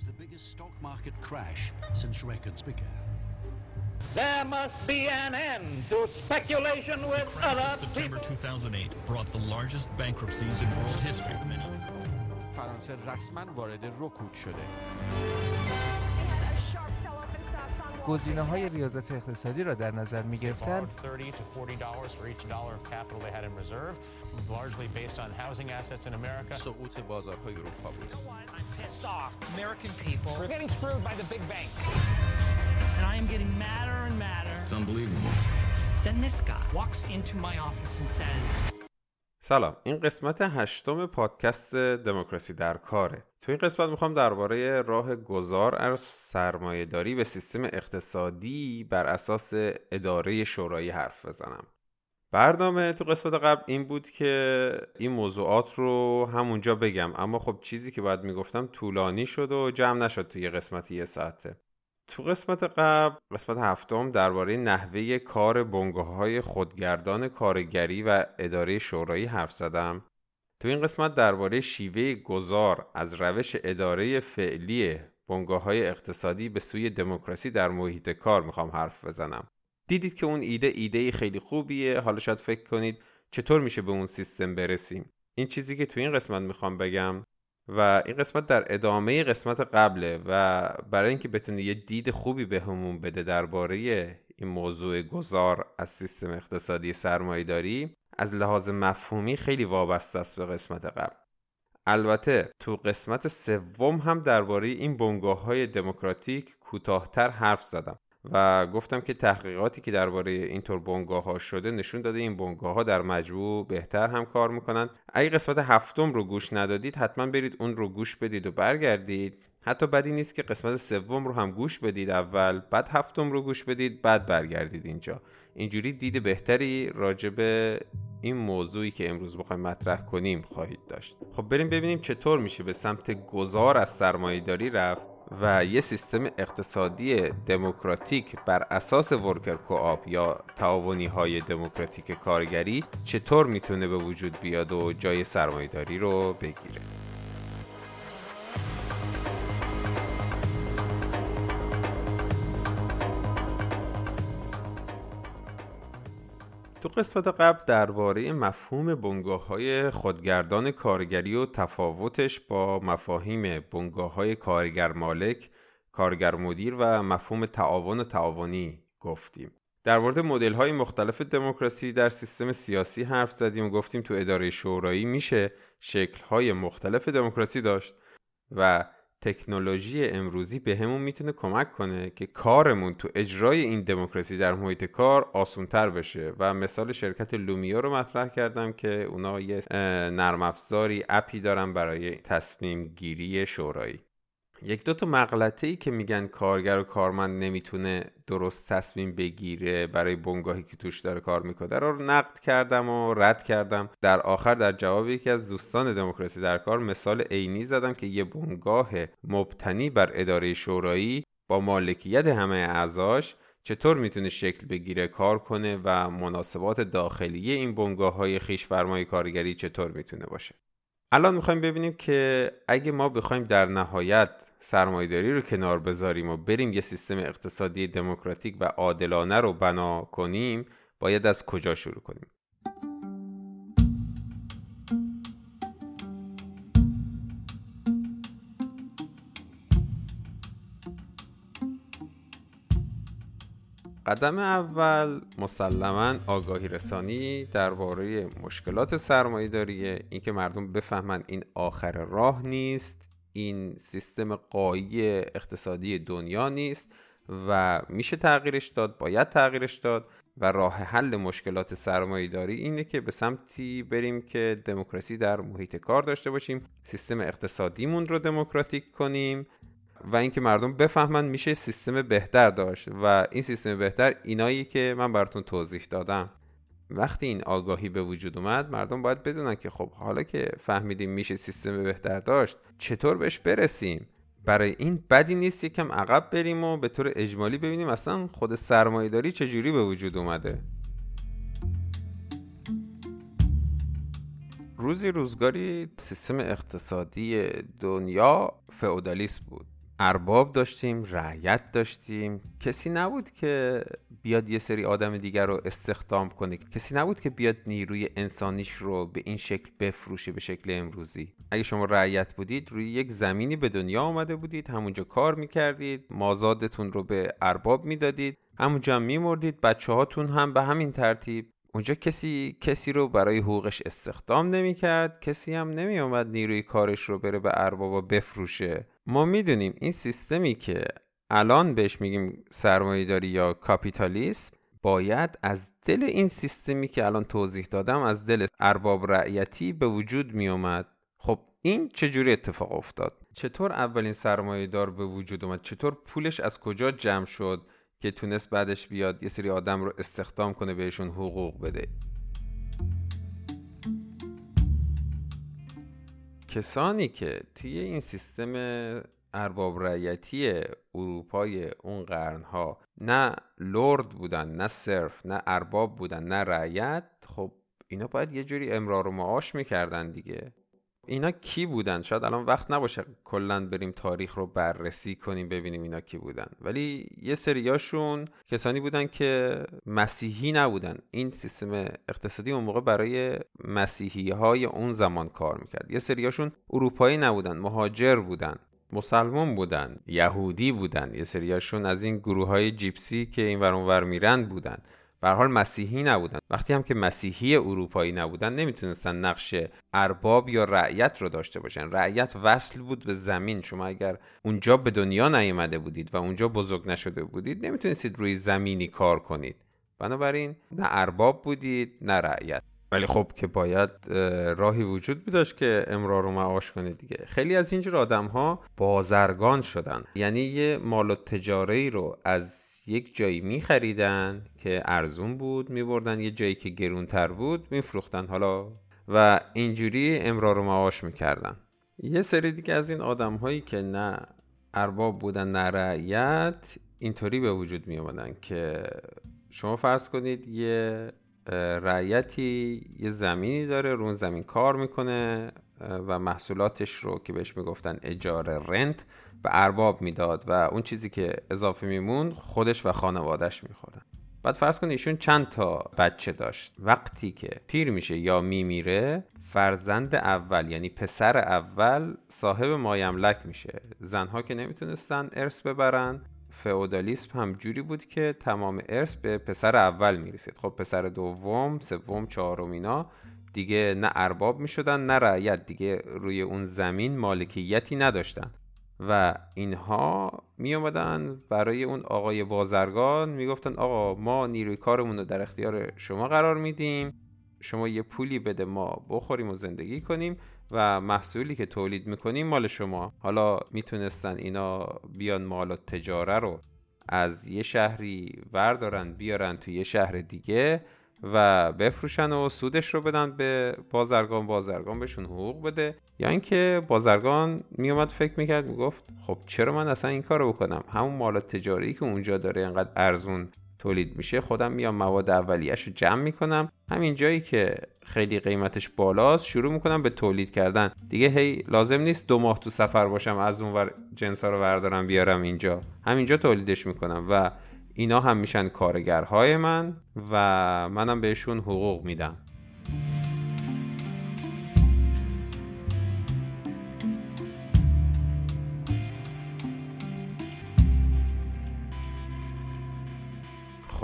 was the biggest stock market crash since records began. There must be an end to speculation with The crash other of September people. 2008 brought the largest bankruptcies in world history. Many فرانسه رسما وارد رکود شده گزینه های ریاضت اقتصادی را در نظر می گرفتند borrowed 30 to 40 dollars for each dollar of capital they had in reserve, largely based on housing assets in America. سقوط بازارهای اروپا بود I'm pissed off. American people, We're getting screwed by the big banks. and I am getting madder and madder. It's unbelievable Then this guy walks into my office and says, سلام این قسمت هشتم پادکست دموکراسی در کاره تو این قسمت می‌خوام درباره راه گذار از سرمایه داری به سیستم اقتصادی بر اساس اداره شورایی حرف بزنم برنامه تو قسمت قبل این بود که این موضوعات رو همونجا بگم. اما خب چیزی که باید می‌گفتم طولانی شد و جمع نشد توی قسمت یه ساعته. تو قسمت قبل قسمت هفتم درباره نحوه کار بنگاه های خودگردان کارگری و اداره شورایی حرف زدم. تو این قسمت درباره شیوه گذار از روش اداره فعلی بنگاه های اقتصادی به سوی دموکراسی در محیط کار می‌خوام حرف بزنم. دیدید که اون ایده ایده خیلی خوبیه. حالا شاید فکر کنید چطور میشه به اون سیستم برسیم. این چیزی که تو این قسمت می‌خوام بگم و این قسمت در ادامه قسمت قبله و برای اینکه بتونه یه دید خوبی به همون بده درباره این موضوع گذار از سیستم اقتصادی سرمایه‌داری از لحاظ مفهومی خیلی وابسته است به قسمت قبل. البته تو قسمت سوم هم درباره این بنگاه های دموکراتیک کوتاهتر حرف زدم. و گفتم که تحقیقاتی که درباره اینطور بنگاه ها شده نشون داده این بنگاه ها در مجموع بهتر هم کار می‌کنن اگه قسمت هفتم رو گوش ندادید حتما برید اون رو گوش بدید و برگردید. حتی بدی نیست که قسمت سوم رو هم گوش بدید اول بعد هفتم رو گوش بدید بعد برگردید اینجا. اینجوری دید بهتری راجع به این موضوعی که امروز بخوایم مطرح کنیم خواهید داشت. خب بریم ببینیم چطور میشه به سمت گذار از سرمایهداری رفت. و یه سیستم اقتصادی دموکراتیک بر اساس ورکر کوآپ یا تعاونی های دموکراتیک کارگری چطور می‌تونه به وجود بیاد و جای سرمایهداری رو بگیره؟ تو قسمت قبل درباره مفهوم بنگاه های خودگردان کارگری و تفاوتش با مفاهیم بنگاه های کارگر مالک، کارگر مدیر و مفهوم تعاون و تعاونی گفتیم. در مورد مدل های مختلف دموکراسی در سیستم سیاسی حرف زدیم و گفتیم تو اداره شورایی میشه شکل های مختلف دموکراسی داشت و تکنولوژی امروزی به همون می‌تونه کمک کنه که کارمون تو اجرای این دموکراسی در محیط کار آسونتر بشه. و مثال شرکت لومیا رو مطرح کردم که اونا یه نرم افزاری اپی دارن برای تصمیم گیری شورایی. یک دو تا مغلطه ای که میگن کارگر و کارمند نمی‌تونه درست تصمیم بگیره برای بنگاهی که توش داره کار می‌کنه رو نقد کردم و رد کردم. در آخر در جواب یکی از دوستان دموکراسی در کار مثال عینی زدم که یه بنگاه مبتنی بر اداره شورایی با مالکیت همه اعضاش چطور می‌تونه شکل بگیره کار کنه و مناسبات داخلی این بنگاه های خیش فرمای کارگری چطور می‌تونه باشه. الان می‌خوایم ببینیم که اگه ما بخوایم در نهایت سرمایهداری رو کنار بذاریم و بریم یه سیستم اقتصادی دموکراتیک و عادلانه رو بنا کنیم باید از کجا شروع کنیم؟ قدم اول مسلما آگاهی رسانی درباره مشکلات سرمایه داریه اینکه مردم بفهمن این آخر راه نیست. این سیستم قایی اقتصادی دنیا نیست و میشه تغییرش داد باید تغییرش داد و راه حل مشکلات سرمایه داری اینه که به سمتی بریم که دموکراسی در محیط کار داشته باشیم سیستم اقتصادیمون رو دموکراتیک کنیم و اینکه مردم بفهمن میشه سیستم بهتر داشت و این سیستم بهتر اینایی که من براتون توضیح دادم. وقتی این آگاهی به وجود اومد مردم باید بدونن که خب حالا که فهمیدیم میشه سیستم بهتر داشت چطور بهش برسیم؟ برای این بدی نیست یکم عقب بریم و به طور اجمالی ببینیم اصلا خود سرمایه داری چجوری به وجود اومده. روزی روزگاری سیستم اقتصادی دنیا فئودالیسم بود. ارباب داشتیم رعیت داشتیم. کسی نبود که بیاد یه سری آدم دیگر رو استخدام کنه. کسی نبود که بیاد نیروی انسانیش رو به این شکل بفروشه به شکل امروزی. اگه شما رعیت بودید روی یک زمینی به دنیا آمده بودید همونجا کار می‌کردید مازادتون رو به ارباب می‌دادید همونجا هم میمردید بچه هاتون هم به همین ترتیب. اونجا کسی کسی رو برای حقوقش استخدام نمی‌کرد کسی هم نمی اومد نیروی کارش رو بره به اربابا بفروشه. ما می‌دونیم این سیستمی که الان بهش میگیم سرمایهداری یا کاپیتالیسم باید از دل این سیستمی که الان توضیح دادم از دل ارباب رعیتی به وجود می اومد خب این چجوری اتفاق افتاد؟ چطور اولین سرمایه دار به وجود اومد؟ چطور پولش از کجا جمع شد که تونست بعدش بیاد یه سری آدم رو استخدام کنه بهشون حقوق بده؟ کسانی که توی این سیستم ارباب رعیتی اروپای اون قرنها نه لرد بودن نه صرف نه ارباب بودن نه رعیت خب اینا باید یه جوری امرار و معاش می‌کردن دیگه. اینا کی بودن؟ شاید الان وقت نباشه کلا بریم تاریخ رو بررسی کنیم ببینیم اینا کی بودن. ولی یه سریاشون کسانی بودن که مسیحی نبودن. این سیستم اقتصادی اون موقع برای مسیحی های اون زمان کار می‌کرد. یه سریاشون اروپایی نبودن مهاجر بودن. مسلمان بودن یهودی بودن. یه سریاشون از این گروه های جیپسی که این ور میرن بودن. به حال مسیحی نبودن. وقتی هم که مسیحی اروپایی نبودن نمی‌تونستن نقش ارباب یا رعیت رو داشته باشن. رعیت وصل بود به زمین. شما اگر اونجا به دنیا نیامده بودید و اونجا بزرگ نشده بودید نمی‌تونستید روی زمینی کار کنید. بنابراین نه ارباب بودید نه رعیت. ولی خب که باید راهی وجود داشت که امرار و معاش کنید دیگه. خیلی از اینجور آدم ها بازرگان شدن. یعنی یه مال و تجاره رو از یک جایی می خریدن که ارزون بود می بردن یه جایی که گرونتر بود می فروختن. حالا و اینجوری امرار و معاش می‌کردن یه سری دیگه از این آدم هایی که نه ارباب بودن نه رعیت اینطوری به وجود می آمدن که شما فرض کنید یه رعیتی یه زمینی داره رو اون زمین کار می‌کنه و محصولاتش رو که بهش می‌گفتن اجاره رنت به ارباب می‌داد و اون چیزی که اضافه میمون خودش و خانوادهش می‌خورن. بعد فرض کن ایشون چند تا بچه داشت. وقتی که پیر میشه یا میمیره فرزند اول یعنی پسر اول صاحب مایملک میشه. زنها که نمی‌تونستن ارث ببرن. فئودالیسم هم جوری بود که تمام ارث به پسر اول می‌رسید. خب پسر دوم سوم چهارم اینا دیگه نه ارباب می‌شدن نه رعیت دیگه روی اون زمین مالکیتی نداشتن. و اینها می اومدن برای اون آقای بازرگان می‌گفتن آقا ما نیروی کارمون رو در اختیار شما قرار میدیم. شما یه پولی بده ما بخوریم و زندگی کنیم. و محصولی که تولید می‌کنیم مال شما. حالا می‌تونستن اینا بیان مال تجاره رو از یه شهری وردارن بیارن تو یه شهر دیگه و بفروشن و سودش رو بدن به بازرگان. بازرگان بهشون حقوق بده. یا اینکه بازرگان میومد فکر می‌کرد می‌گفت خب چرا من اصلا این کارو بکنم؟ همون مال تجاری که اونجا داره انقدر ارزون تولید میشه خودم میام مواد اولیه‌اش رو جمع می‌کنم. همین جایی که خیلی قیمتش بالاست شروع می‌کنم به تولید کردن. دیگه هی لازم نیست دو ماه تو سفر باشم از اونور جنسا رو بردارم بیارم اینجا. همینجا تولیدش می‌کنم و اینا هم میشن کارگرهای من و منم بهشون حقوق میدم.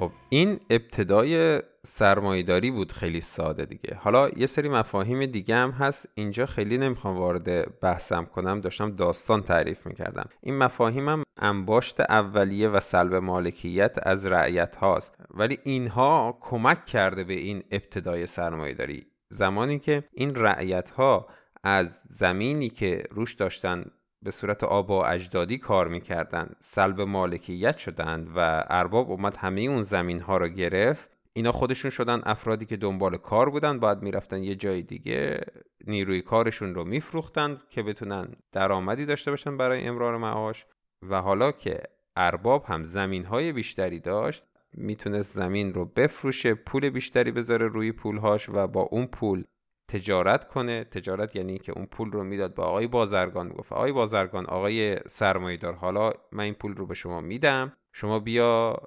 خب این ابتدای سرمایداری بود خیلی ساده دیگه. حالا یه سری مفاهیم دیگه هم هست. اینجا خیلی نمی‌خوام وارد بحثم کنم. داشتم داستان تعریف می‌کردم. این مفاهیم هم انباشت اولیه و سلب مالکیت از رعیت هاست. ولی اینها کمک کرده به این ابتدای سرمایداری زمانی که این رعیت ها از زمینی که روش داشتن به صورت آبا اجدادی کار می‌کردن. سلب مالکیت شدند و ارباب اومد همه اون زمین ها رو گرفت. اینا خودشون شدن افرادی که دنبال کار بودن باید می‌رفتن یه جای دیگه نیروی کارشون رو میفروختن که بتونن درآمدی داشته باشن برای امرار معاش. و حالا که ارباب هم زمین های بیشتری داشت می‌تونست زمین رو بفروشه پول بیشتری بذاره روی پولهاش و با اون پول تجارت کنه. تجارت یعنی که اون پول رو می‌داد به آقای بازرگان. می‌گفت آقای بازرگان آقای سرمایه‌دار حالا من این پول رو به شما میدم. شما بیا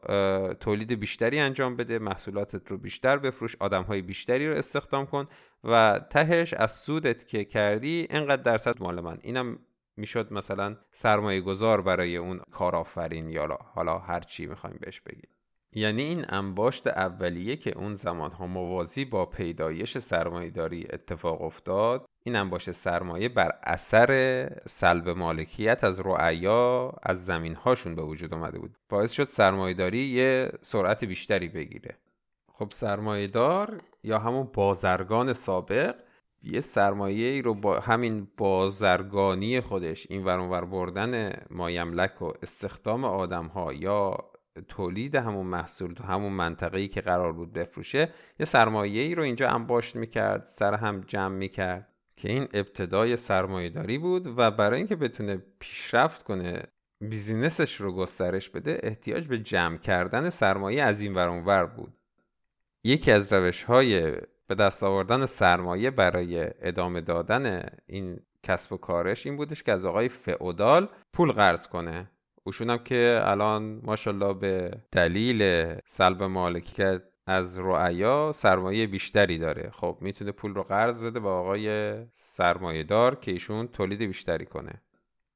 تولید بیشتری انجام بده محصولاتت رو بیشتر بفروش آدمهای بیشتری رو استخدام کن. و تهش از سودت که کردی اینقدر درصد مال من. اینم می‌شد مثلا سرمایه گذار برای اون کارآفرین یا حالا هر چی می‌خوایم بهش بگیم. یعنی این انباشت اولیه که اون زمان ها موازی با پیدایش سرمایهداری اتفاق افتاد این انباشت سرمایه بر اثر سلب مالکیت از رعیا از زمین هاشون به وجود اومده بود. باعث شد سرمایهداری یه سرعت بیشتری بگیره. خب سرمایهدار یا همون بازرگان سابق یه سرمایه ای رو با همین بازرگانی خودش این ور بردن مایملک و استخدام آدم ها یا تولید همون محصول تو همون منطقه ای که قرار بود بفروشه یه سرمایه ای رو اینجا انباشت می‌کرد سر هم جمع می‌کرد که این ابتدای سرمایه داری بود و برای اینکه بتونه پیشرفت کنه بیزینسش رو گسترش بده احتیاج به جمع کردن سرمایه از این ور بود. یکی از روش های به دست آوردن سرمایه برای ادامه دادن این کسب و کارش این بودش که از آقای فئودال پول قرض کنه. اوشون هم که الان ماشاءالله به دلیل سلب مالکیت از رعیا سرمایه بیشتری داره. خب می‌تونه پول رو قرض بده به آقای سرمایه دار که ایشون تولید بیشتری کنه.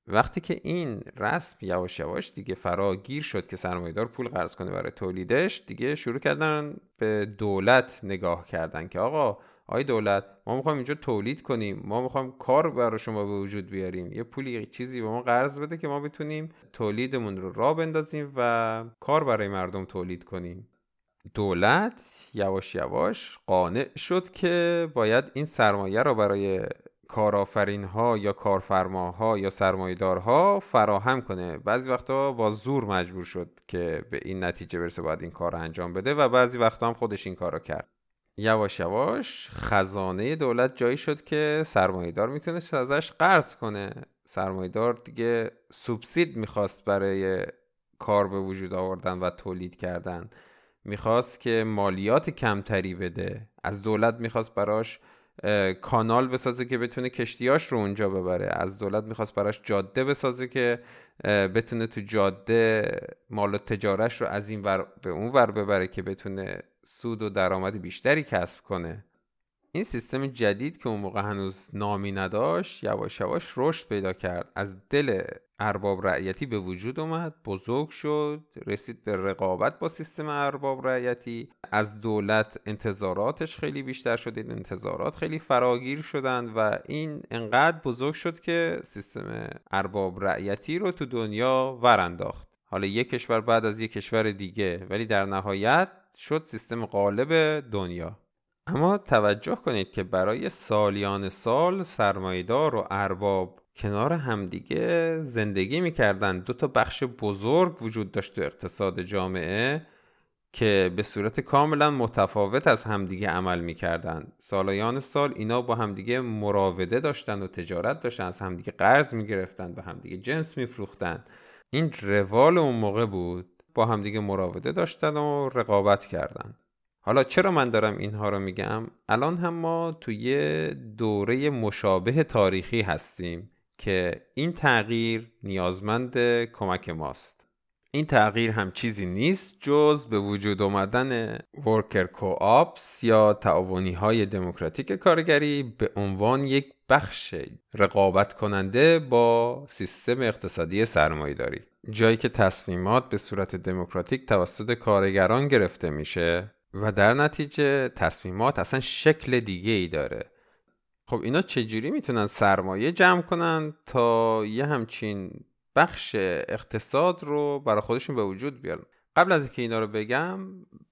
وقتی که این رسم یواش یواش دیگه فراگیر شد که سرمایهدار پول قرض کنه برای تولیدش دیگه شروع کردن به دولت نگاه کردن که آقا آی دولت ما می‌خوایم اینجا تولید کنیم. ما می‌خوایم کار برای شما به وجود بیاریم. یه پولی چیزی به ما قرض بده که ما بتونیم تولیدمون رو را بندازیم و کار برای مردم تولید کنیم. دولت یواش یواش قانع شد که باید این سرمایه رو برای کارآفرین ها یا کارفرماها یا سرمایدارها فراهم کنه. بعضی وقتا با زور مجبور شد که به این نتیجه برسه باید این کار رو انجام بده و بعضی وقتا هم خودش این کار رو کرد. یواش یواش خزانه دولت جایی شد که سرمایدار می‌تونست ازش قرض کنه. سرمایدار دیگه سوبسید می‌خواست برای کار به وجود آوردن و تولید کردن. می‌خواست که مالیات کمتری بده. از دولت می‌خواست براش کانال بسازه که بتونه کشتیاش رو اونجا ببره. از دولت می‌خواست براش جاده بسازه که بتونه تو جاده مال و تجارش رو از این ور به اون ور ببره که بتونه سود و درآمد بیشتری کسب کنه. این سیستم جدید که اون موقع هنوز نامی نداشت یواش یواش رشد پیدا کرد. از دل ارباب رعیتی به وجود اومد بزرگ شد رسید به رقابت با سیستم ارباب رعیتی. از دولت انتظاراتش خیلی بیشتر شد این انتظارات خیلی فراگیر شدند و این انقدر بزرگ شد که سیستم ارباب رعیتی رو تو دنیا ورانداخت حالا یک کشور بعد از یک کشور دیگه ولی در نهایت شد سیستم غالب دنیا. اما توجه کنید که برای سالیان سال سرمایدار و ارباب کنار همدیگه زندگی می‌کردن. دو تا بخش بزرگ وجود داشت تو اقتصاد جامعه که به صورت کاملا متفاوت از همدیگه عمل می‌کردن. سالایان سال اینا با همدیگه مراوده داشتن و تجارت داشتن از همدیگه قرض می‌گرفتن به همدیگه جنس میفروختن. این روال اون موقع بود با همدیگه مراوده داشتن و رقابت کردن. حالا چرا من دارم اینها رو میگم؟ الان هم ما توی دوره مشابه تاریخی هستیم که این تغییر نیازمند کمک ماست. این تغییر هم چیزی نیست جز به وجود آمدن ورکر کوآپس یا تعاونی های دموکراتیک کارگری به عنوان یک بخش رقابت کننده با سیستم اقتصادی سرمایهداری. جایی که تصمیمات به صورت دموکراتیک توسط کارگران گرفته میشه و در نتیجه تصمیمات اصلا شکل دیگه ای داره. خب اینا چجوری می‌تونن سرمایه جمع کنن تا یه همچین بخش اقتصاد رو برای خودشون به وجود بیارن؟ قبل از اینکه اینا رو بگم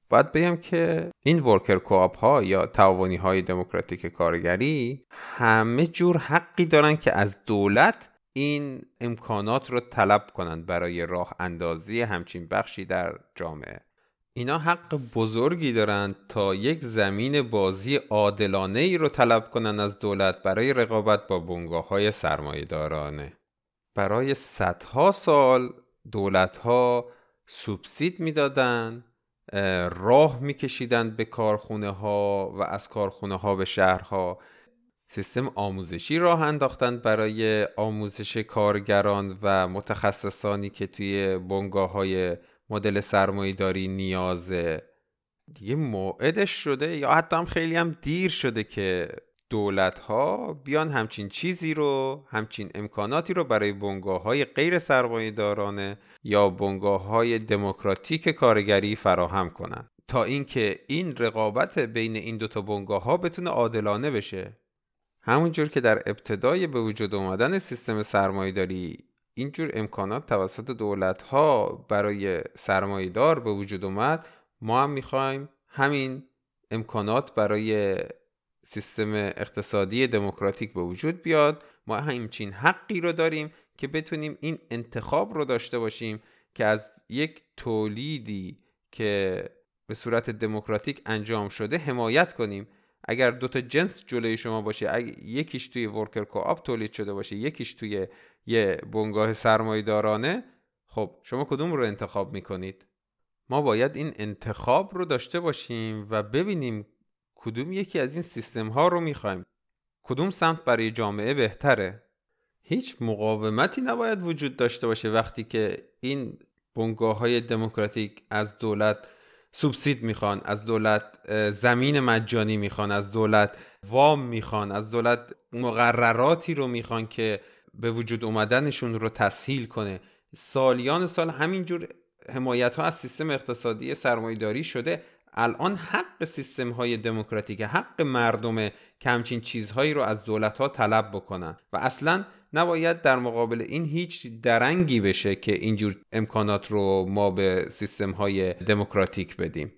باید بگم که این ورکر کوآپ ها یا تعاونی های دموکراتیک کارگری همه جور حقی دارن که از دولت این امکانات رو طلب کنند برای راه اندازی همچین بخشی در جامعه اینا حق بزرگی دارند تا یک زمین بازی عادلانه ای رو طلب کنند از دولت برای رقابت با بنگاه های سرمایه دارانه. برای صدها سال دولت ها سوبسید می‌دادند راه میکشیدند به کارخونه ها و از کارخونه ها به شهرها. سیستم آموزشی راه انداختند برای آموزش کارگران و متخصصانی که توی بنگاه های مدل سرمایه داری نیازه. دیگه موعدش شده یا حتی هم خیلی هم دیر شده که دولت ها بیان همچین چیزی رو همچین امکاناتی رو برای بنگاه های غیر سرمایه دارانه یا بنگاه های دموکراتیک کارگری فراهم کنن تا اینکه این رقابت بین این دوتا بنگاه ها بتونه عادلانه بشه. همونجور که در ابتدای به وجود اومدن سیستم سرمایه داری اینجور امکانات توسط دولت ها برای سرمایدار به وجود اومد ما هم می‌خوایم همین امکانات برای سیستم اقتصادی دموکراتیک به وجود بیاد ما همچین حقی رو داریم که بتونیم این انتخاب رو داشته باشیم که از یک تولیدی که به صورت دموکراتیک انجام شده حمایت کنیم. اگر دو تا جنس جلوی شما باشه اگر یکیش توی ورکر کوآپ تولید شده باشه یکیش توی یه بنگاه سرمایه‌دارانه خب شما کدوم رو انتخاب می‌کنید؟ ما باید این انتخاب رو داشته باشیم و ببینیم کدوم یکی از این سیستم ها رو می‌خوایم؟ کدوم سمت برای جامعه بهتره؟ هیچ مقاومتی نباید وجود داشته باشه وقتی که این بنگاه های دموکراتیک از دولت سوبسید می‌خوان از دولت زمین مجانی می‌خوان از دولت وام می‌خوان از دولت مقرراتی رو می‌خوان که به وجود اومدنشون رو تسهیل کنه. سالیان سال همینجور حمایت ها از سیستم اقتصادی سرمایهداری شده. الان حق سیستم های دموکراتیک حق مردمه که همچین چیزهایی رو از دولت ها طلب بکنن. و اصلا نباید در مقابل این هیچ درنگی بشه که اینجور امکانات رو ما به سیستم های دموکراتیک بدیم.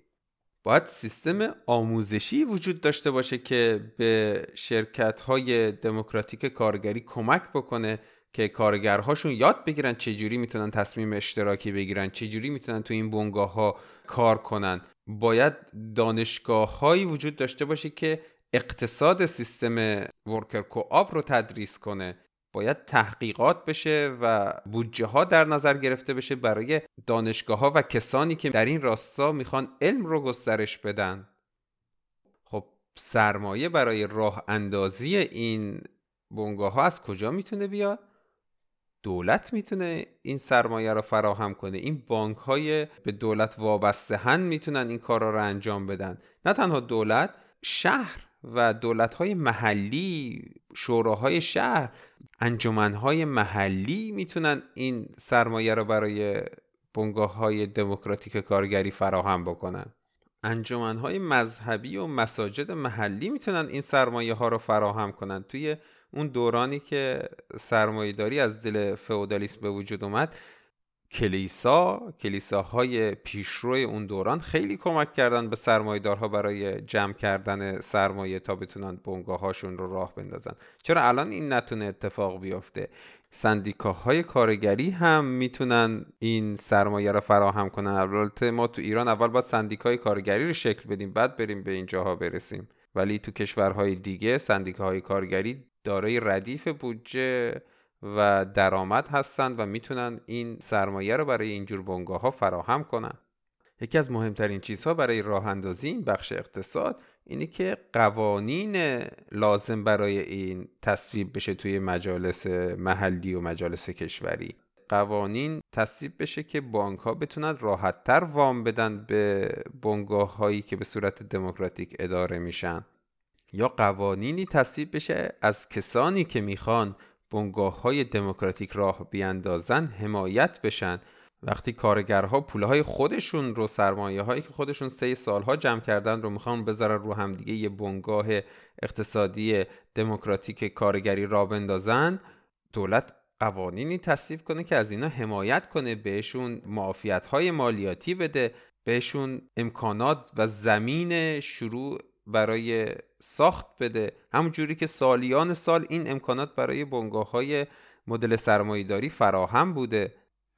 باید سیستم آموزشی وجود داشته باشه که به شرکت های دموکراتیک کارگری کمک بکنه که کارگرهاشون یاد بگیرن چجوری می‌تونن تصمیم اشتراکی بگیرن چجوری می‌تونن تو این بنگاه ها کار کنن. باید دانشگاه هایی وجود داشته باشه که اقتصاد سیستم ورکر کوآپ رو تدریس کنه باید تحقیقات بشه و بودجه ها در نظر گرفته بشه برای دانشگاه ها و کسانی که در این راستا می‌خوان علم رو گسترش بدن خب سرمایه برای راه اندازی این بنگاه ها از کجا می‌تونه بیاد؟ دولت می‌تونه این سرمایه رو فراهم کنه. این بانک های به دولت وابسته هن می‌تونن این کارا رو انجام بدن. نه تنها دولت شهر و دولت های محلی شوراهای شهر انجمنهای محلی می‌تونن این سرمایه رو برای بنگاه های دموکراتیک کارگری فراهم بکنن. انجمنهای مذهبی و مساجد محلی می‌تونن این سرمایه ها رو فراهم کنن. توی اون دورانی که سرمایهداری از دل فئودالیسم به وجود اومد کلیسا کلیساهای پیشروی اون دوران خیلی کمک کردن به سرمایهدارها برای جمع کردن سرمایه تا بتونن بنگاه هاشون رو راه بندازن. چرا الان این نتونه اتفاق بیفته؟ سندیکاهای کارگری هم می‌تونن این سرمایه رو فراهم کنن. البته ما تو ایران اول باید سندیکای کارگری رو شکل بدیم بعد بریم به اینجاها برسیم. ولی تو کشورهای دیگه سندیکاهای کارگری دارای ردیف بودجه و درآمد هستند و می‌تونن این سرمایه رو برای اینجور بنگاه ها فراهم کنن. یکی از مهمترین چیزها برای راه اندازی این بخش اقتصاد اینه که قوانین لازم برای این تصویب بشه توی مجالس محلی و مجالس کشوری. قوانین تصویب بشه که بانک ها بتونن راحتتر وام بدن به بنگاه هایی که به صورت دموکراتیک اداره میشن. یا قوانینی تصویب بشه از کسانی که می‌خوان بنگاه های دموکراتیک راه بیاندازن حمایت بشن؟ وقتی کارگرها پولهای خودشون رو سرمایه هایی که خودشون سه سالها جمع کردن رو می‌خوان بذارن رو همدیگه یه بنگاه اقتصادی دموکراتیک کارگری را بندازن دولت قوانینی تصویب کنه که از اینا حمایت کنه بهشون معافیت های مالیاتی بده بهشون امکانات و زمین شروع برای ساخت بده. همون جوری که سالیان سال این امکانات برای بنگاه های مدل سرمایهداری فراهم بوده.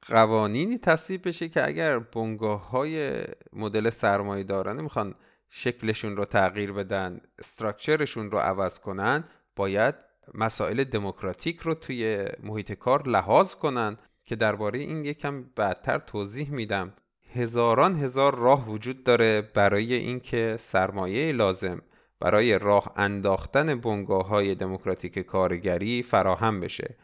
قوانینی تصویب بشه که اگر بنگاه های مدل سرمایه دارانه می‌خوان شکلشون رو تغییر بدن استراکچرشون رو عوض کنن باید مسائل دموکراتیک رو توی محیط کار لحاظ کنن که درباره این یکم بعدتر توضیح میدم. هزاران هزار راه وجود داره برای اینکه سرمایه لازم برای راه انداختن بنگاه های دموکراتیک کارگری فراهم بشه.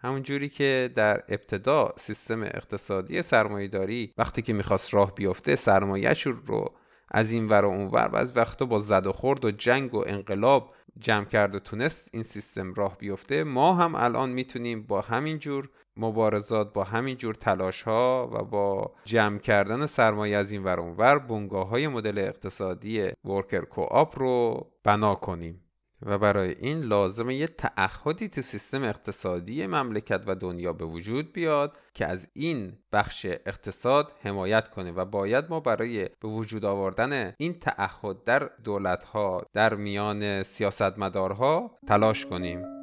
همون جوری که در ابتدا سیستم اقتصادی سرمایهداری وقتی که می‌خواست راه بیفته سرمایهش رو از این ور و اون ور و از وقتا با زد و خورد و جنگ و انقلاب جمع کرد و تونست این سیستم راه بیفته. ما هم الان می‌تونیم با همین جور مبارزات با همین جور تلاش ها و با جمع کردن سرمایه از این ور اونور بنگاه های مدل اقتصادی ورکر کوآپ رو بنا کنیم. و برای این لازمه یه تعهدی تو سیستم اقتصادی مملکت و دنیا به وجود بیاد که از این بخش اقتصاد حمایت کنه و باید ما برای به وجود آوردن این تعهد در دولت ها در میان سیاستمدارها تلاش کنیم.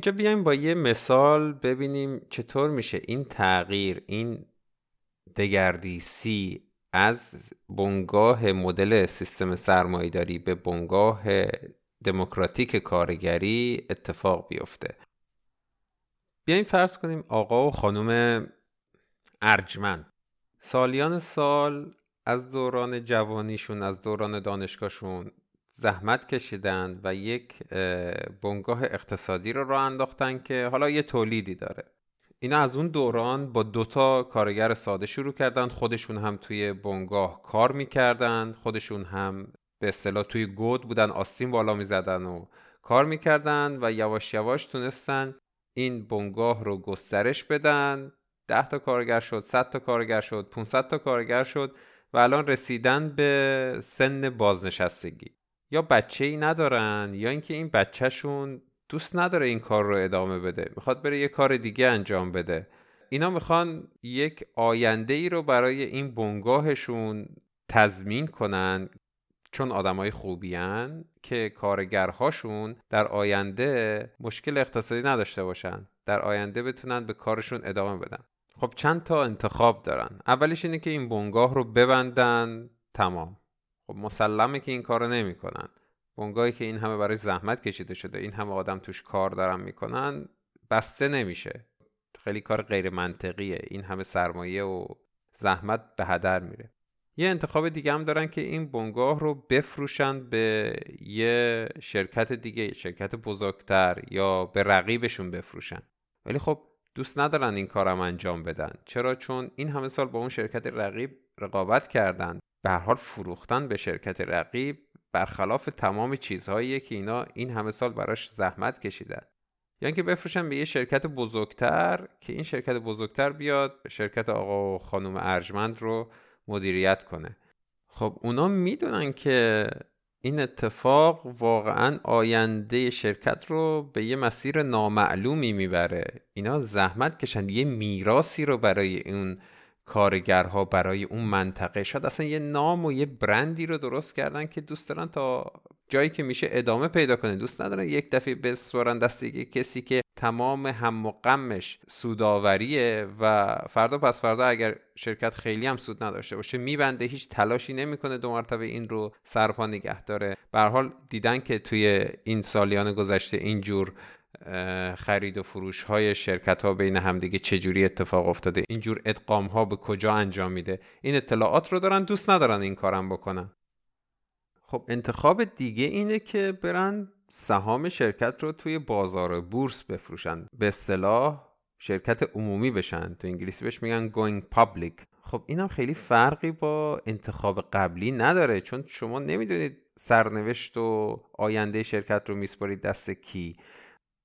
اینجا بیایم با یه مثال ببینیم چطور میشه این تغییر این دگردیسی از بنگاه مدل سیستم سرمایهداری به بنگاه دموکراتیک کارگری اتفاق بیفته. بیایم فرض کنیم آقا و خانم ارجمند. سالیان سال از دوران جوانیشون از دوران دانشگاهشون زحمت کشیدن و یک بنگاه اقتصادی رو راه انداختن که حالا یه تولیدی داره. اینا از اون دوران با دوتا کارگر ساده شروع کردن. خودشون هم توی بنگاه کار می‌کردن. خودشون هم به اصطلاح توی گود بودن آستین بالا می‌زدن و کار می‌کردن و یواش یواش تونستن این بنگاه رو گسترش بدن. ده تا کارگر شد 100 تا کارگر شد 500 تا کارگر شد و الان رسیدن به سن بازنشستگی. یا بچه ای ندارن یا اینکه این بچهشون دوست نداره این کار رو ادامه بده می‌خواد بره یه کار دیگه انجام بده. اینا می‌خوان یک آینده ای رو برای این بنگاهشون تضمین کنن. چون آدمای خوبیان که کارگرهاشون در آینده مشکل اقتصادی نداشته باشن. در آینده بتونن به کارشون ادامه بدن. خب چند تا انتخاب دارن. اولیش اینه که این بنگاه رو ببندن. تمام. خب مسلمه که این کارو نمی‌کنن. بنگاهی که این همه برای زحمت کشیده شده این همه آدم توش کار دارن می‌کنن بسته نمیشه. خیلی کار غیر منطقیه این همه سرمایه و زحمت به هدر میره. یه انتخاب دیگه هم دارن که این بنگاه رو بفروشن به یه شرکت دیگه شرکت بزرگتر یا به رقیبشون بفروشن. ولی خب دوست ندارن این کارم انجام بدن. چرا؟ چون این همه سال با اون شرکت رقیب رقابت کردن. به حال فروختن به شرکت رقیب برخلاف تمام چیزهایی که اینا این همه سال براش زحمت کشیدن. یا اینکه بفروشن به یه شرکت بزرگتر که این شرکت بزرگتر بیاد شرکت آقا و خانم ارجمند رو مدیریت کنه. خب اونا می‌دونن که این اتفاق واقعا آینده شرکت رو به یه مسیر نامعلومی می‌بره. اینا زحمت کشن. یه میراسی رو برای اون کارگرها برای اون منطقه. شاید اصلا یه نام و یه برندی رو درست کردن که دوست دارن تا جایی که میشه ادامه پیدا کنه. دوست ندارن یک دفعه بسپرن دست کسی که تمام هم و غمش سوداوریه و فردا پس فردا اگر شرکت خیلی هم سود نداشته باشه میبنده هیچ تلاشی نمی‌کنه دو مرتبه این رو سرپا نگه داره. به حال دیدن که توی این سالیان گذشته اینجور خرید و فروش های شرکت ها بین همدیگه چجوری اتفاق افتاده؟ اینجور ادغام ها به کجا انجام میده؟ این اطلاعات رو دارن دوست ندارن این کارم بکنن. خب انتخاب دیگه اینه که برن سهام شرکت رو توی بازار بورس بفروشن. به اصطلاح شرکت عمومی بشن. تو انگلیسی بهش میگن going public. خب اینم خیلی فرقی با انتخاب قبلی نداره چون شما نمی‌دونید سرنوشت و آینده شرکت رو میسپارید دست کی.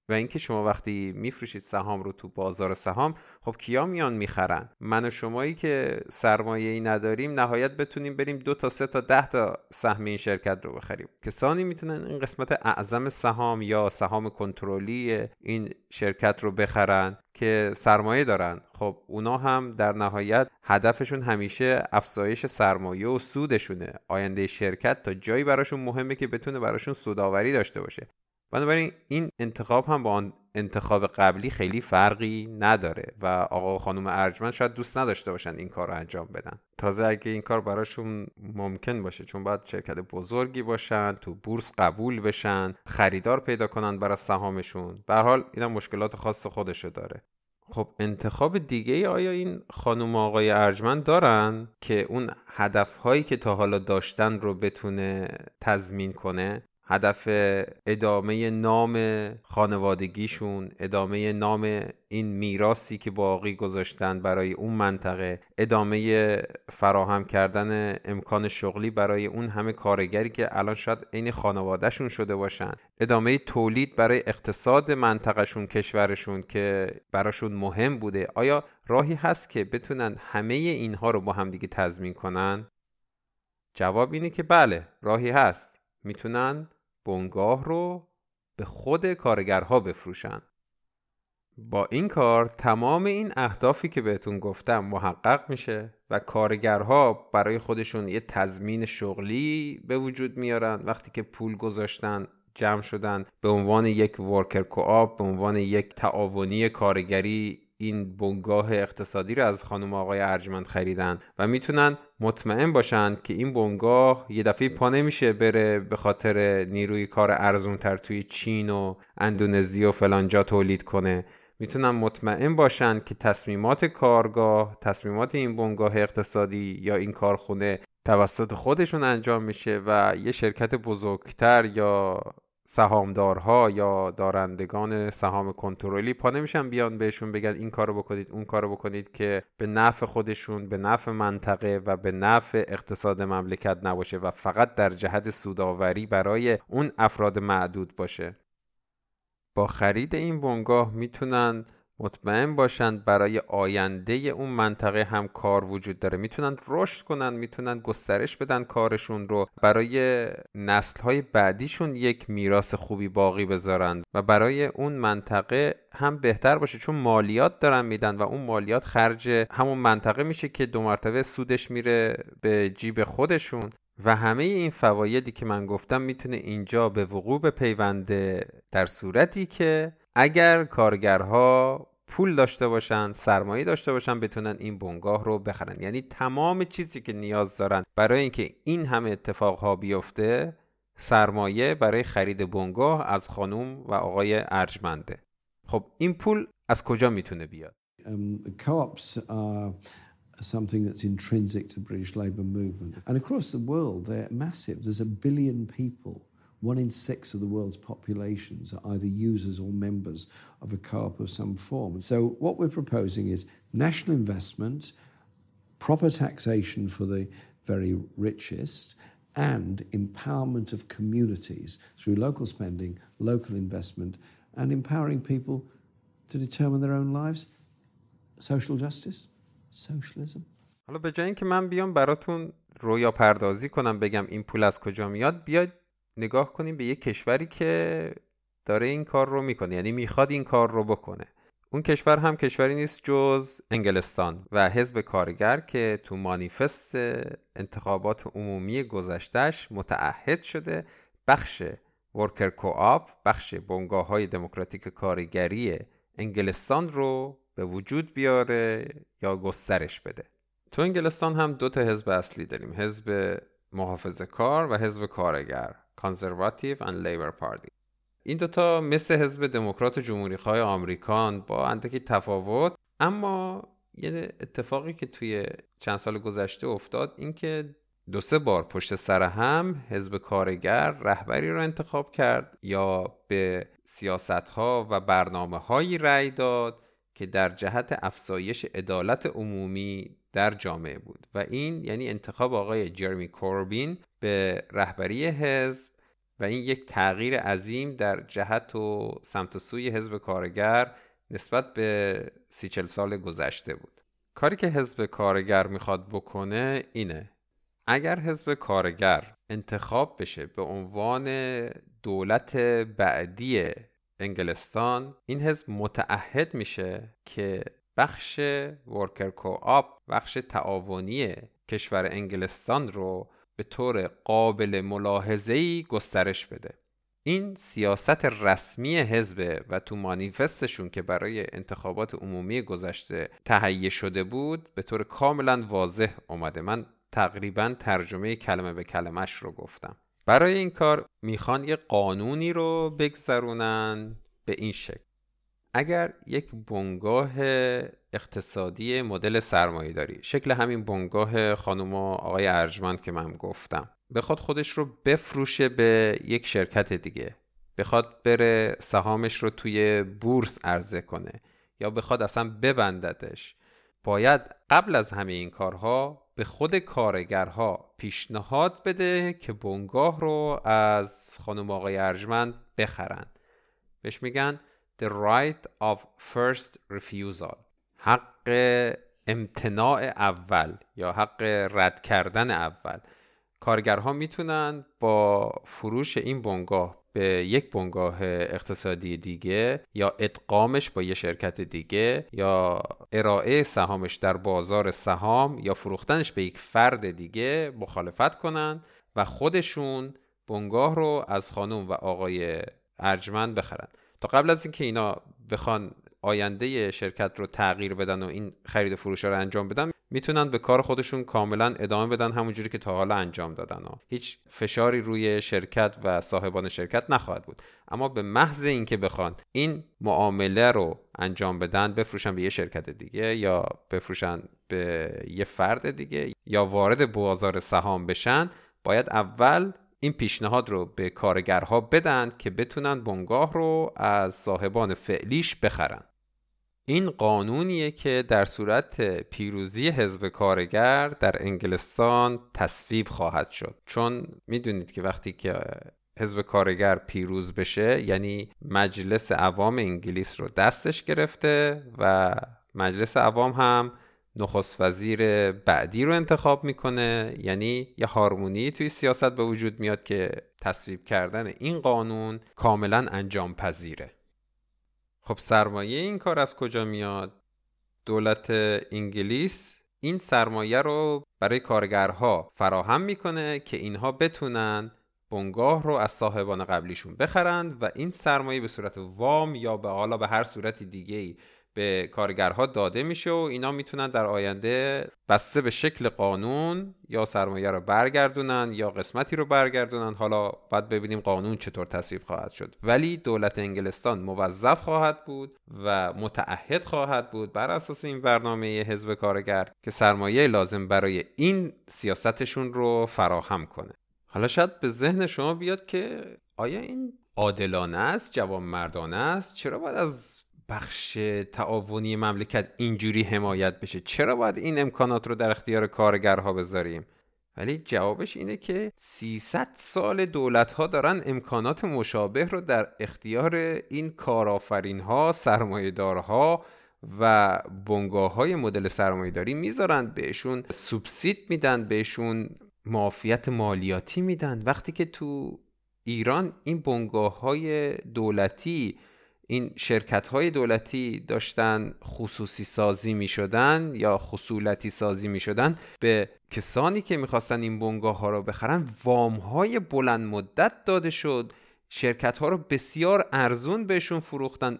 و اینکه شما وقتی میفروشید سهام رو تو بازار سهام خب کیا میان می‌خرن؟ من و شمایی که سرمایه ای نداریم نهایت بتونیم بریم دو تا سه تا ده تا سهم این شرکت رو بخریم. کسانی می‌تونن این قسمت اعظم سهام یا سهام کنترلی این شرکت رو بخرن که سرمایه دارن. خب اونا هم در نهایت هدفشون همیشه افزایش سرمایه و سودشونه. آینده شرکت تا جایی براشون مهمه که بتونه براشون سوداوری داشته باشه. بنابراین این انتخاب هم با آن انتخاب قبلی خیلی فرقی نداره و آقا و خانم ارجمند شاید دوست نداشته باشن این کار رو انجام بدن. تازه اگه این کار براشون ممکن باشه چون باید شرکت بزرگی باشن تو بورس قبول بشن خریدار پیدا کنن برای سهامشون به حال اینم مشکلات خاص خودشو داره. خب انتخاب دیگه ای آیا این خانم آقای ارجمند دارن که اون هدف هایی که تا حالا داشتن رو بتونه تضمین کنه؟ هدف ادامه نام خانوادگیشون ادامه نام این میراسی که باقی گذاشتن برای اون منطقه ادامه فراهم کردن امکان شغلی برای اون همه کارگری که الان شاید عین خانوادهشون شده باشن. ادامه تولید برای اقتصاد منطقهشون کشورشون که براشون مهم بوده. آیا راهی هست که بتونن همه اینها رو با همدیگه تضمین کنن؟ جواب اینه که بله راهی هست. می‌تونن بنگاه رو به خود کارگرها بفروشن. با این کار تمام این اهدافی که بهتون گفتم محقق میشه و کارگرها برای خودشون یه تضمین شغلی به وجود میارن. وقتی که پول گذاشتن جمع شدن به عنوان یک ورکر کوآپ به عنوان یک تعاونی کارگری این بنگاه اقتصادی رو از خانم آقای ارجمند خریدن و می‌تونن مطمئن باشن که این بنگاه یه دفعه پا نمیشه بره به خاطر نیروی کار ارزون تر توی چین و اندونزی و فلانجا تولید کنه. می‌تونن مطمئن باشن که تصمیمات کارگاه تصمیمات این بنگاه اقتصادی یا این کارخونه توسط خودشون انجام میشه و یه شرکت بزرگتر یا سهامدارها یا دارندگان سهام کنترلی پا نمیشن بیان بهشون بگن این کارو بکنید اون کارو بکنید که به نفع خودشون به نفع منطقه و به نفع اقتصاد مملکت نباشه و فقط در جهت سوداوری برای اون افراد معدود باشه. با خرید این بنگاه می‌تونن مطمئن باشند برای آینده اون منطقه هم کار وجود داره. می‌تونن رشد کنن می‌تونن گسترش بدن کارشون رو. برای نسل های بعدیشون یک میراث خوبی باقی بذارن و برای اون منطقه هم بهتر باشه. چون مالیات دارن میدن و اون مالیات خرج همون منطقه میشه که دو مرتبه سودش میره به جیب خودشون. و همه این فوایدی که من گفتم می‌تونه اینجا به وقوع بپیونده در صورتی که اگر کارگرها پول داشته باشن سرمایه داشته باشن بتونن این بنگاه رو بخرن یعنی تمام چیزی که نیاز دارن برای اینکه این همه اتفاقها بیفته سرمایه برای خرید بنگاه از خانوم و آقای ارجمنده خب این پول از کجا می‌تونه بیاد something that's intrinsic to British movement. And across the world, they're massive. There's a billion people One in six of the world's populations are either users or members of a co-op of some form. So what we're proposing is national investment, proper taxation for the very richest, and empowerment of communities through local spending, local investment, and empowering people to determine their own lives. Social justice, socialism. حالا به جای اینکه من بیام براتون رویا پردازی کنم بگم این پول از کجا میاد بیاید نگاه کنیم به یک کشوری که داره این کار رو می‌کنه یعنی می‌خواد این کار رو بکنه. اون کشور هم کشوری نیست جز انگلستان و حزب کارگر که تو مانیفست انتخابات عمومی گذشتهش متعهد شده. بخش ورکر کوآپ بخش بنگاه های دموکراتیک کارگری انگلستان رو به وجود بیاره یا گسترش بده. تو انگلستان هم دو تا حزب اصلی داریم حزب محافظ کار و حزب کارگر. کانزرواتیو و لیبر پارتی این دوتا مثل حزب دموکرات و جمهوری خواه آمریکان با اندکی تفاوت اما یه اتفاقی که توی چند سال گذشته افتاد اینکه دو سه بار پشت سر هم حزب کارگر رهبری رو انتخاب کرد یا به سیاست ها و برنامه هایی رأی داد که در جهت افزایش عدالت عمومی در جامعه بود. و این یعنی انتخاب آقای جرمی کوربین به رهبری حزب و این یک تغییر عظیم در جهت و سمت و سوی حزب کارگر نسبت به سی چل سال گذشته بود. کاری که حزب کارگر می‌خواد بکنه اینه. اگر حزب کارگر انتخاب بشه به عنوان دولت بعدی انگلستان این حزب متعهد میشه که بخش ورکر کوآپ بخش تعاونی کشور انگلستان رو به طور قابل ملاحظه‌ای گسترش بده. این سیاست رسمی حزب و تو مانیفستشون که برای انتخابات عمومی گذشته تهیه شده بود به طور کاملا واضح اومده. من تقریبا ترجمه کلمه به کلمش رو گفتم. برای این کار می‌خوان یه قانونی رو بگذرونن به این شکل. اگر یک بنگاه اقتصادی مدل سرمایه داری شکل همین بنگاه خانم و آقای ارجمند که من گفتم. بخواد خودش رو بفروشه به یک شرکت دیگه. بخواد بره سهامش رو توی بورس عرضه کنه یا بخواد اصلا ببنددش. باید قبل از همه این کارها به خود کارگرها پیشنهاد بده که بنگاه رو از خانم آقای ارجمند بخرن. بهش میگن the right of first refusal. حق امتناع اول یا حق رد کردن اول. کارگرها می‌تونن با فروش این بنگاه به یک بنگاه اقتصادی دیگه یا ادغامش با یه شرکت دیگه یا ارائه سهامش در بازار سهام یا فروختنش به یک فرد دیگه مخالفت کنن و خودشون بنگاه رو از خانم و آقای ارجمند بخرن. تا قبل از اینکه اینا بخوان آینده شرکت رو تغییر بدن و این خرید و فروش رو انجام بدن می‌تونن به کار خودشون کاملا ادامه بدن همونجوری که تا حالا انجام دادن. و هیچ فشاری روی شرکت و صاحبان شرکت نخواهد بود. اما به محض اینکه بخوان این معامله رو انجام بدن بفروشن به یه شرکت دیگه یا بفروشن به یه فرد دیگه یا وارد بازار سهام بشن باید اول این پیشنهاد رو به کارگرها بدن که بتونن بنگاه رو از صاحبان فعلیش بخرن. این قانونیه که در صورت پیروزی حزب کارگر در انگلستان تصویب خواهد شد. چون می‌دونید که وقتی که حزب کارگر پیروز بشه یعنی مجلس عوام انگلیس رو دستش گرفته و مجلس عوام هم نخست وزیر بعدی رو انتخاب می‌کنه. یعنی یه هارمونی توی سیاست به وجود میاد که تصویب کردن این قانون کاملا انجام پذیره خب سرمایه این کار از کجا میاد؟ دولت انگلیس این سرمایه رو برای کارگرها فراهم می‌کنه که اینها بتونن بنگاه رو از صاحبان قبلیشون بخرند و این سرمایه به صورت وام یا به حالا به هر صورت دیگه ای به کارگرها داده میشه و اینا می‌تونن در آینده بسته به شکل قانون یا سرمایه رو برگردونن یا قسمتی رو برگردونن. حالا باید ببینیم قانون چطور تصویب خواهد شد. ولی دولت انگلستان موظف خواهد بود و متعهد خواهد بود بر اساس این برنامه حزب کارگر که سرمایه لازم برای این سیاستشون رو فراهم کنه. حالا شاید به ذهن شما بیاد که آیا این عادلانه است جوان مردانه است؟ چرا باید از بخش تعاونی مملکت اینجوری حمایت بشه. چرا باید این امکانات رو در اختیار کارگرها بذاریم؟ ولی جوابش اینه که 300 سال دولت ها دارن امکانات مشابه رو در اختیار این کارآفرین ها سرمایه‌دارها و بنگاه های مدل سرمایه‌داری می‌ذارن. بهشون سوبسید میدن بهشون معافیت مالیاتی میدن. وقتی که تو ایران این بنگاه های دولتی این شرکت های دولتی داشتن خصوصی سازی می شدن یا خصولتی سازی می شدن به کسانی که می‌خواستن این بنگاه ها رو بخرن وام های بلند مدت داده شد. شرکت ها رو بسیار ارزون بهشون فروختن.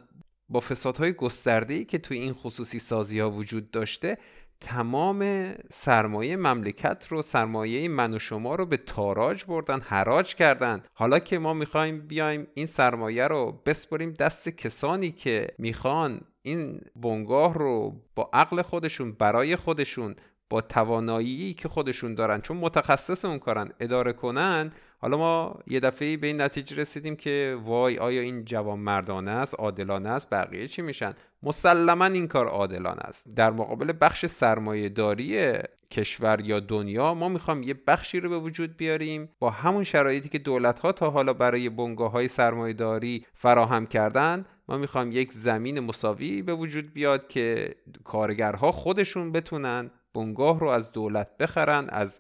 با فسادهای گسترده ای که توی این خصوصی سازی ها وجود داشته تمام سرمایه مملکت رو سرمایه من و شما رو به تاراج بردن حراج کردن. حالا که ما می‌خوایم بیایم این سرمایه رو بسپریم دست کسانی که می‌خوان این بنگاه رو با عقل خودشون برای خودشون با توانایی که خودشون دارن چون متخصص اون کارن اداره کنن حالا ما یه دفعه به این نتیجه رسیدیم که وای آیا این جوان مردانه است عادلانه است؟ بقیه چی میشن؟ مسلما این کار عادلانه است. در مقابل بخش سرمایه داری کشور یا دنیا ما می‌خوام یه بخشی رو به وجود بیاریم با همون شرایطی که دولت ها تا حالا برای بنگاه های سرمایه داری فراهم کردن ما می‌خوام یک زمین مساوی به وجود بیاد که کارگرها خودشون بتونن بنگاه رو از دولت بخرن از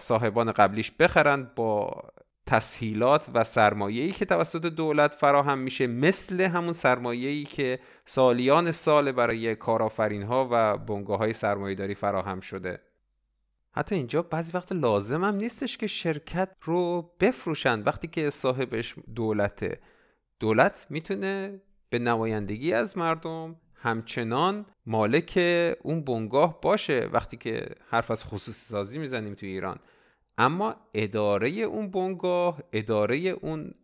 صاحبان قبلیش بخرن با تسهیلات و سرمایه‌ای که توسط دولت فراهم میشه مثل همون سرمایه‌ای که سالیان سال برای کارآفرین ها و بنگاه های سرمایه‌داری فراهم شده. حتی اینجا بعضی وقت لازم هم نیستش که شرکت رو بفروشن وقتی که صاحبش دولته. دولت می‌تونه به نمایندگی از مردم همچنان مالک اون بنگاه باشه وقتی که حرف از خصوصی سازی می‌زنیم تو ایران. اما اداره اون بنگاه اداره اون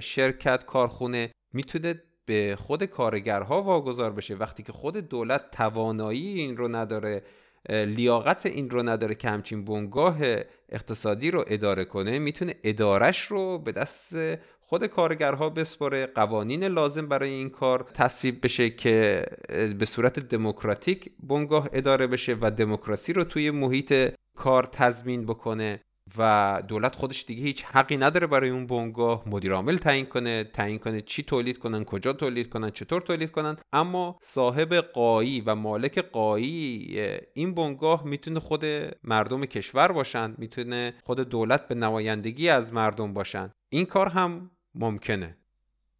شرکت کارخونه می‌تونه به خود کارگرها واگذار بشه. وقتی که خود دولت توانایی این رو نداره لیاقت این رو نداره که همچین بنگاه اقتصادی رو اداره کنه می‌تونه ادارش رو به دست خود کارگرها بسپره قوانین لازم برای این کار تصویب بشه که به صورت دموکراتیک بنگاه اداره بشه و دموکراسی رو توی محیط کار تضمین بکنه و دولت خودش دیگه هیچ حقی نداره برای اون بنگاه مدیر عامل تعیین کنه تعیین کنه چی تولید کنن کجا تولید کنن چطور تولید کنن. اما صاحب قایی و مالک قایی این بنگاه می‌تونه خود مردم کشور باشن می‌تونه خود دولت به نمایندگی از مردم باشن. این کار هم ممکنه.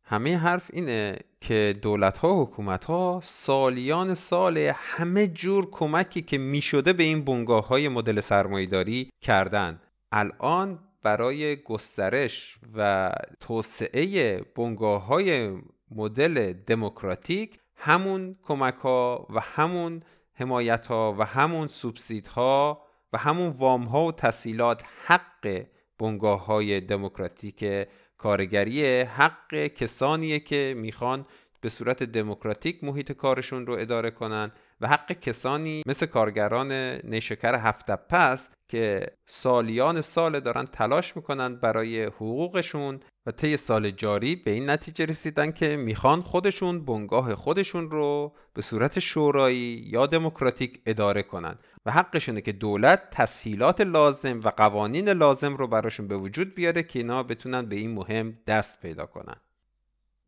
همه حرف اینه که دولت ها و حکومت ها سالیان سال همه جور کمکی که می شده به این بنگاه های مدل سرمایداری کردن. الان برای گسترش و توسعه بنگاه های مدل دموکراتیک همون کمک ها و همون حمایت ها و همون سوبسید ها و همون وام ها و تسهیلات حق بنگاه های دموکراتیک کارگری حق کسانیه که می‌خوان به صورت دموکراتیک محیط کارشون رو اداره کنن و حق کسانی مثل کارگران نیشکر هفت پست که سالیان سال دارن تلاش می‌کنن برای حقوقشون و طی سال جاری به این نتیجه رسیدن که می‌خوان خودشون بنگاه خودشون رو به صورت شورایی یا دموکراتیک اداره کنن. و حقشونه که دولت تسهیلات لازم و قوانین لازم رو براشون به وجود بیاره که اینا بتونن به این مهم دست پیدا کنن.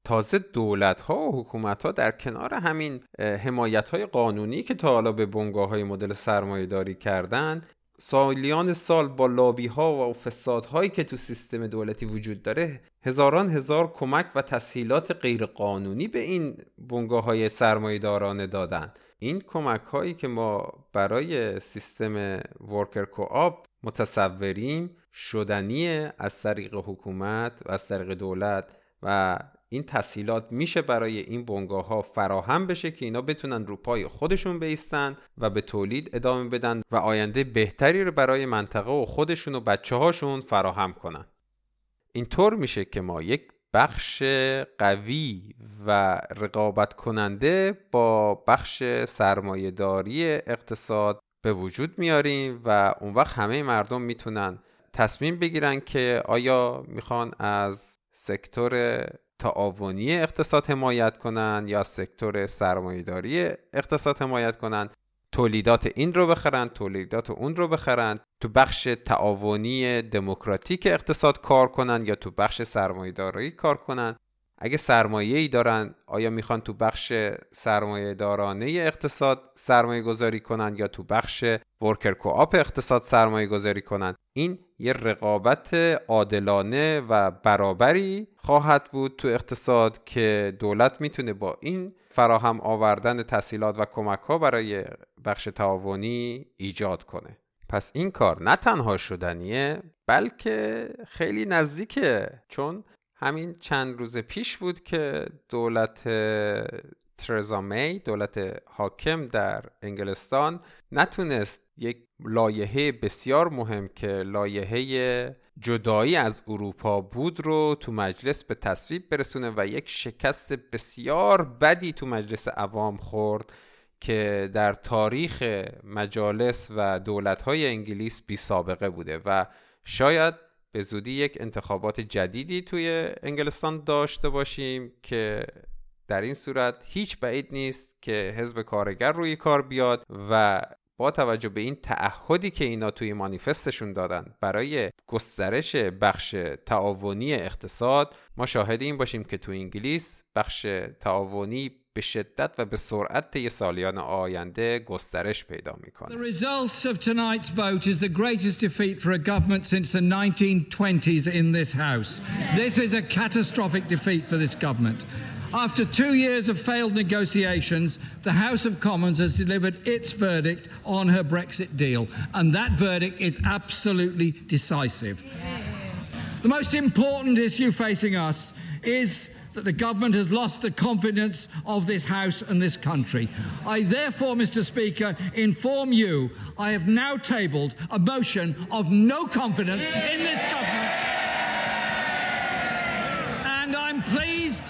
تازه دولت ها و حکومت ها در کنار همین حمایت های قانونی که تا حالا به بنگاه های مدل سرمایه داری کردن سالیان سال با لابی ها و فساد هایی که تو سیستم دولتی وجود داره هزاران هزار کمک و تسهیلات غیرقانونی به این بنگاه های سرمایه دارانه دادن. این کمک هایی که ما برای سیستم ورکر کوآپ متصوریم شدنی از طریق حکومت و از طریق دولت و این تسهیلات میشه برای این بنگاه ها فراهم بشه که اینا بتونن رو پای خودشون بیستن و به تولید ادامه بدن و آینده بهتری رو برای منطقه و خودشون و بچه هاشون فراهم کنن. اینطور میشه که ما یک بخش قوی و رقابت کننده با بخش سرمایهداری اقتصاد به وجود میاریم و اون وقت همه مردم می‌تونن تصمیم بگیرن که آیا می‌خوان از سکتور تعاونی اقتصاد حمایت کنن یا سکتور سرمایهداری اقتصاد حمایت کنن. تولیدات این رو بخرن تولیدات اون رو بخرن تو بخش تعاونی دموکراتیک اقتصاد کار کنن یا تو بخش سرمایهداری کار کنن. اگه سرمایه ای دارن آیا می‌خوان تو بخش سرمایه دارانه اقتصاد سرمایه گذاری کنن یا تو بخش ورکر کوآپ اقتصاد سرمایه گذاری کنن؟ این یه رقابت عادلانه و برابری خواهد بود تو اقتصاد که دولت می‌تونه با این فراهم آوردن تسهیلات و کمک ها برای بخش تعاونی ایجاد کنه. پس این کار نه تنها شدنیه بلکه خیلی نزدیکه چون همین چند روز پیش بود که دولت ترزا می دولت حاکم در انگلستان نتونست یک لایحه بسیار مهم که لایحه جدایی از اروپا بود رو تو مجلس به تصویب برسونه و یک شکست بسیار بدی تو مجلس عوام خورد که در تاریخ مجالس و دولت‌های انگلیس بی سابقه بوده و شاید به زودی یک انتخابات جدیدی توی انگلستان داشته باشیم که در این صورت هیچ بعید نیست که حزب کارگر روی کار بیاد و با توجه به این تعهدی که اینا توی مانیفستشون دادن برای گسترش بخش تعاونی اقتصاد ما شاهد این باشیم که تو انگلیس بخش تعاونی به شدت و به سرعت طی سالیان آینده گسترش پیدا می‌کنه. The result of tonight's vote is the greatest defeat for a government since the 1920s in this house. This is a catastrophic defeat for this government. After two years of failed negotiations, the House of Commons has delivered its verdict on her Brexit deal, and that verdict is absolutely decisive. The most important issue facing us is that the government has lost the confidence of this House and this country. I therefore, Mr Speaker, inform you I have now tabled a motion of no confidence in this government. And I'm pleased,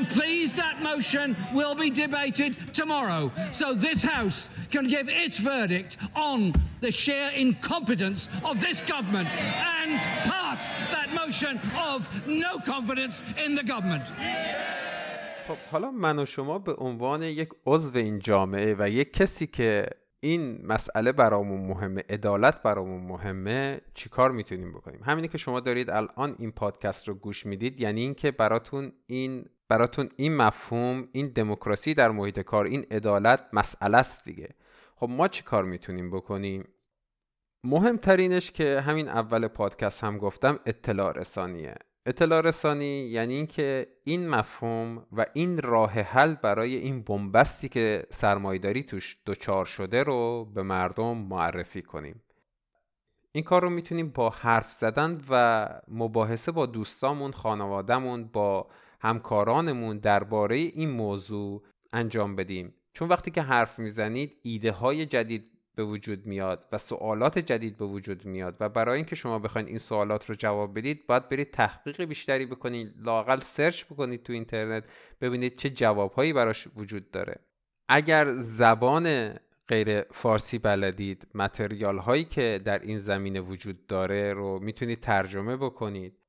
I'm pleased that motion will be debated tomorrow. So this House can give its verdict on the sheer incompetence of this government and pass that motion of no confidence in the government. خب حالا من و شما به عنوان یک عضو این جامعه و یک کسی که این مسئله برامون مهمه عدالت برامون مهمه چیکار می‌تونیم بکنیم همینی که شما دارید الان این پادکست رو گوش می‌دید یعنی اینکه براتون این براتون این مفهوم این دموکراسی در محیط کار این عدالت مسئله است دیگه. خب ما چی کار می‌تونیم بکنیم؟ مهمترینش که همین اول پادکست هم گفتم اطلاع رسانیه. اطلاع رسانی یعنی اینکه این مفهوم و این راه حل برای این بنبستی که سرمایداری توش دچار شده رو به مردم معرفی کنیم. این کار رو می‌تونیم با حرف زدن و مباحثه با دوستامون خانوادهمون با همکارانمون درباره این موضوع انجام بدیم. چون وقتی که حرف می‌زنید ایده های جدید به وجود میاد و سوالات جدید به وجود میاد و برای اینکه شما بخواید این سوالات رو جواب بدید باید برید تحقیق بیشتری بکنید لاقل سرچ بکنید تو اینترنت ببینید چه جوابهایی براش وجود داره. اگر زبان غیر فارسی بلدید متریال هایی که در این زمینه وجود داره رو می‌تونید ترجمه بکنید.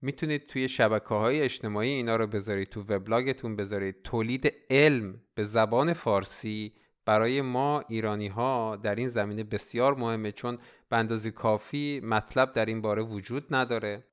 می‌تونید توی شبکه های اجتماعی اینا رو بذارید تو وبلاگتون بذارید. تولید علم به زبان فارسی برای ما ایرانی ها در این زمینه بسیار مهمه چون به کافی مطلب در این باره وجود نداره.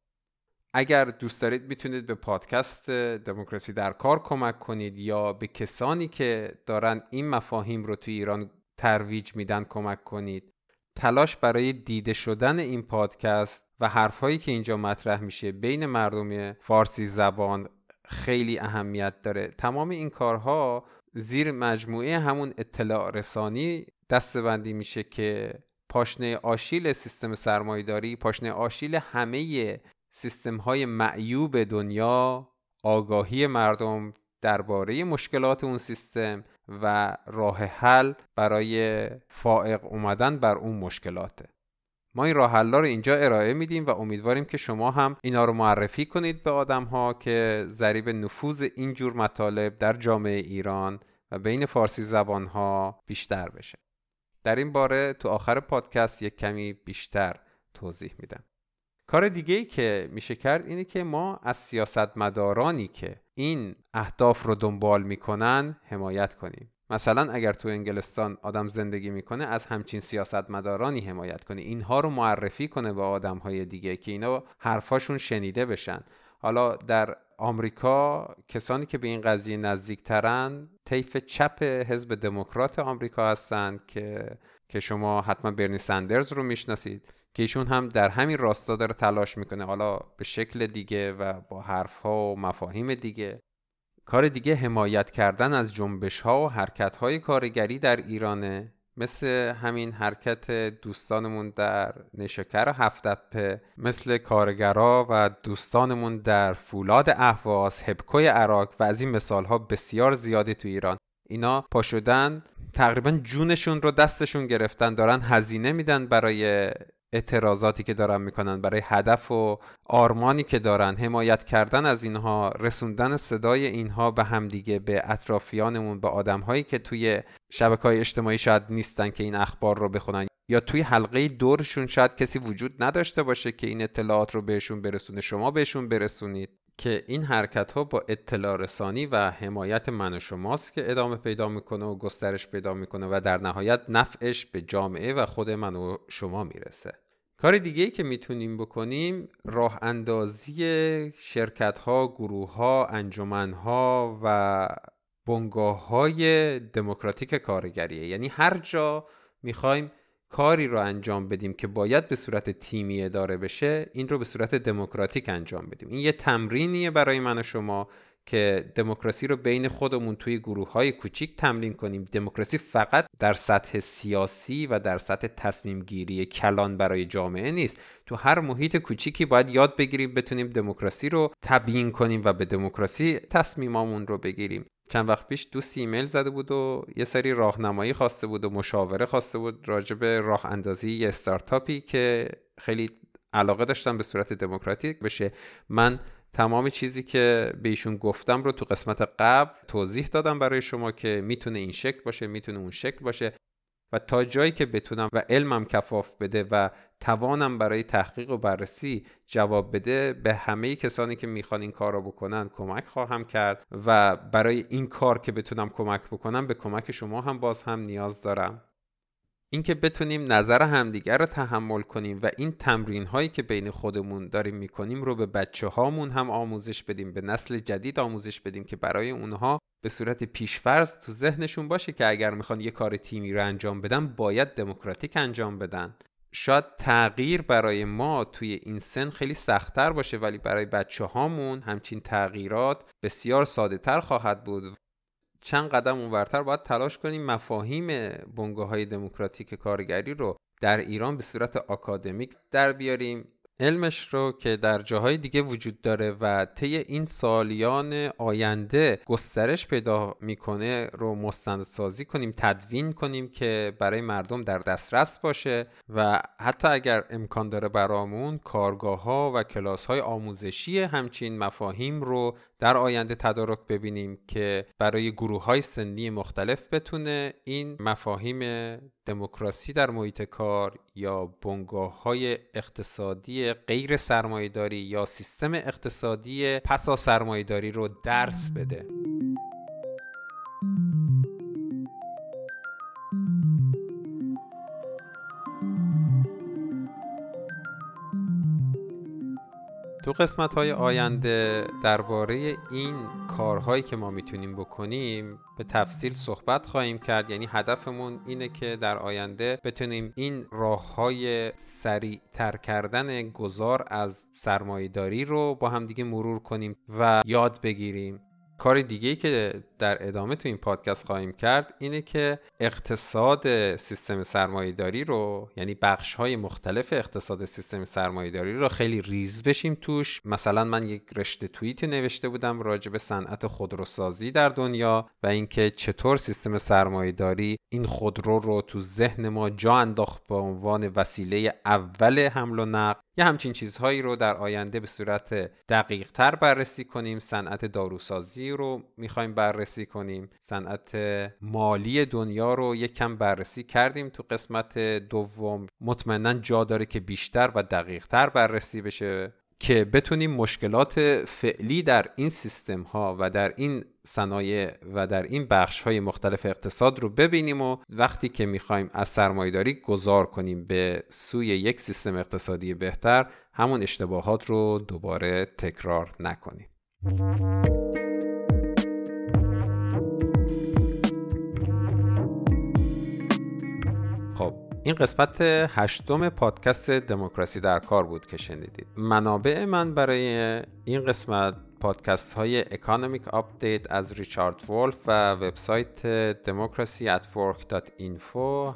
اگر دوست دارید می‌تونید به پادکست دموکراسی در کار کمک کنید یا به کسانی که دارن این مفاهیم رو تو ایران ترویج میدن کمک کنید. تلاش برای دیده شدن این پادکست و حرفهایی که اینجا مطرح میشه بین مردم فارسی زبان خیلی اهمیت داره. تمام این کارها زیر مجموعه همون اطلاع رسانی دستبندی میشه که پاشنه آشیل سیستم سرمایداری پاشنه آشیل همه سیستم های معیوب دنیا آگاهی مردم درباره مشکلات اون سیستم و راه حل برای فائق اومدن بر اون مشکلاته. ما این راه حل رو اینجا ارائه میدیم و امیدواریم که شما هم اینا رو معرفی کنید به آدم ها که ذریب نفوذ اینجور مطالب در جامعه ایران و بین فارسی زبان ها بیشتر بشه. در این باره تو آخر پادکست یک کمی بیشتر توضیح میدم. کار دیگه ای که میشه کرد اینه که ما از سیاستمدارانی که این اهداف رو دنبال می‌کنن حمایت کنیم. مثلا اگر تو انگلستان آدم زندگی می‌کنه از همچین سیاستمدارانی حمایت کنه اینها رو معرفی کنه به آدم های دیگه که اینا حرفاشون شنیده بشن. حالا در آمریکا کسانی که به این قضیه نزدیکترن طیف چپ حزب دموکرات آمریکا هستند که که شما حتما برنی سندرز رو می‌شناسید که ایشون هم در همین راستا داره تلاش می‌کنه. حالا به شکل دیگه و با حرف ها و مفاهیم دیگه. کار دیگه حمایت کردن از جنبش ها و حرکت های کارگری در ایرانه. مثل همین حرکت دوستانمون در نشکر هفتپه مثل کارگرا و دوستانمون در فولاد اهواز هبکوی عراق و از این مثال ها بسیار زیادی تو ایران. اینا پا شدن تقریبا جونشون رو دستشون گرفتن دارن هزینه میدن برای اعتراضاتی که دارن می‌کنن برای هدف و آرمانی که دارن حمایت کردن از اینها رسوندن صدای اینها به همدیگه به اطرافیانمون به آدمهایی که توی شبکه های اجتماعی شاید نیستن که این اخبار رو بخونن یا توی حلقه دورشون شاید کسی وجود نداشته باشه که این اطلاعات رو بهشون برسونه. شما بهشون برسونید که این حرکت ها با اطلاع رسانی و حمایت من و شماست که ادامه پیدا می‌کنه و گسترش پیدا می‌کنه و در نهایت نفعش به جامعه و خود من و شما می‌رسه. کار دیگه ای که می‌تونیم بکنیم راه اندازی شرکت ها، گروه ها، انجمن ها و بنگاه های دموکراتیک کارگریه. یعنی هر جا می‌خوایم کاری رو انجام بدیم که باید به صورت تیمی اداره بشه این رو به صورت دموکراتیک انجام بدیم. این یه تمرینیه برای من و شما. که دموکراسی رو بین خودمون توی گروه های کوچیک تمرین کنیم. دموکراسی فقط در سطح سیاسی و در سطح تصمیم گیری کلان برای جامعه نیست. تو هر محیط کوچیکی باید یاد بگیریم بتونیم دموکراسی رو تبیین کنیم و به دموکراسی تصمیمامون رو بگیریم. چند وقت پیش دو ایمیل زده بود و یه سری راهنمایی خواسته بود و مشاوره خواسته بود راجع به راه اندازی یه استارتاپی که خیلی علاقه داشتم به صورت دموکراتیک بشه. من تمام چیزی که به ایشون گفتم رو تو قسمت قبل توضیح دادم برای شما که می‌تونه این شکل باشه می‌تونه اون شکل باشه. و تا جایی که بتونم و علمم کفاف بده و توانم برای تحقیق و بررسی جواب بده به همه کسانی که می‌خوان این کار رو بکنن کمک خواهم کرد و برای این کار که بتونم کمک بکنم به کمک شما هم باز هم نیاز دارم. اینکه بتونیم نظر همدیگر رو تحمل کنیم و این تمرین هایی که بین خودمون داریم می‌کنیم رو به بچه هامون هم آموزش بدیم به نسل جدید آموزش بدیم که برای اونها به صورت پیشفرض تو ذهنشون باشه که اگر می‌خوان یه کار تیمی رو انجام بدن باید دموکراتیک انجام بدن. شاید تغییر برای ما توی این سن خیلی سختتر باشه ولی برای بچه هامون همچین تغییرات بسیار ساده تر خواهد بود. چند قدم اونورتر باید تلاش کنیم مفاهیم بنگاه های دموکراتیک کارگری رو در ایران به صورت آکادمیک در بیاریم. علمش رو که در جاهای دیگه وجود داره و طی این سالیان آینده گسترش پیدا می‌کنه رو مستندسازی کنیم تدوین کنیم که برای مردم در دسترس باشه و حتی اگر امکان داره برامون کارگاه ها و کلاس های آموزشی همچین مفاهیم رو در آینده تدارک ببینیم که برای گروه های سنی مختلف بتونه این مفاهیم دموکراسی در محیط کار یا بنگاه های اقتصادی غیر سرمایهداری یا سیستم اقتصادی پسا سرمایهداری رو درس بده. تو قسمت های آینده درباره این کارهایی که ما می‌تونیم بکنیم به تفصیل صحبت خواهیم کرد. یعنی هدفمون اینه که در آینده بتونیم این راه های سریع تر کردن گذار از سرمایهداری رو با هم دیگه مرور کنیم و یاد بگیریم. کار دیگه که در ادامه تو این پادکست خواهیم کرد اینه که اقتصاد سیستم سرمایهداری رو یعنی بخش های مختلف اقتصاد سیستم سرمایهداری رو خیلی ریز بشیم توش. مثلا من یک رشته توییتی نوشته بودم راجع به صنعت خودروسازی در دنیا و اینکه چطور سیستم سرمایهداری این خودرو رو تو ذهن ما جا انداخت به عنوان وسیله اول حمل و نقل. یه همچین چیزهایی رو در آینده به صورت دقیق تر بررسی کنیم. صنعت داروسازی رو می‌خوایم بررسی کنیم. صنعت مالی دنیا رو یک کم بررسی کردیم تو قسمت دوم. مطمئنا جا داره که بیشتر و دقیق تر بررسی بشه که بتونیم مشکلات فعلی در این سیستم ها و در این صنایع و در این بخش های مختلف اقتصاد رو ببینیم و وقتی که می‌خوایم از سرمایداری گذار کنیم به سوی یک سیستم اقتصادی بهتر همون اشتباهات رو دوباره تکرار نکنیم. این قسمت هشتم پادکست دموکراسی در کار بود که شنیدید. منابع من برای این قسمت پادکست های Economic Update از ریچارد ولف و وبسایت Democracy at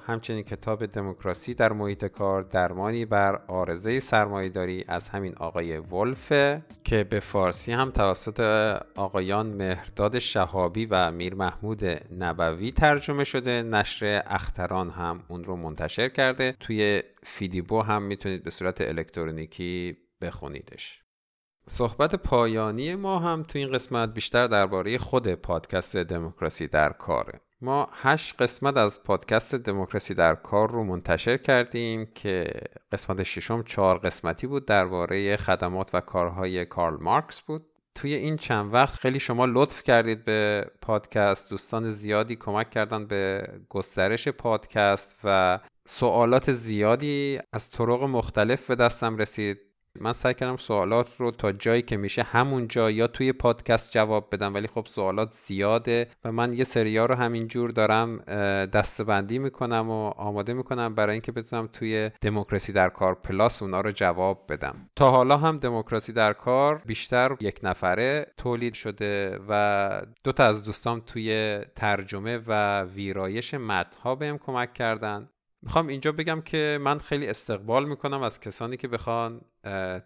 همچنین کتاب دموکراسی در محیط کار درمانی بر عارضه سرمایهداری از همین آقای ولف که به فارسی هم توسط آقایان مهرداد شهابی و میر محمود نبوی ترجمه شده نشر اختران هم اون رو منتشر کرده. توی فیدیبو هم می‌تونید به صورت الکترونیکی بخونیدش. صحبت پایانی ما هم تو این قسمت بیشتر درباره خود پادکست دموکراسی در کاره. ما هشت قسمت از پادکست دموکراسی در کار رو منتشر کردیم که قسمت ششم چهار قسمتی بود درباره خدمات و کارهای کارل مارکس بود. توی این چند وقت خیلی شما لطف کردید به پادکست دوستان زیادی کمک کردن به گسترش پادکست و سوالات زیادی از طرق مختلف به دستم رسید. من سعی کردم سوالات رو تا جایی که میشه همونجا یا توی پادکست جواب بدم ولی خب سوالات زیاده و من یه سریا رو همینجور دارم دستبندی می‌کنم و آماده می‌کنم برای اینکه بتونم توی دموکراسی در کار پلاس اونا رو جواب بدم. تا حالا هم دموکراسی در کار بیشتر یک نفره تولید شده و دو تا از دوستام توی ترجمه و ویرایش متنها بهم کمک کردن. می‌خوام اینجا بگم که من خیلی استقبال می‌کنم از کسانی که بخوان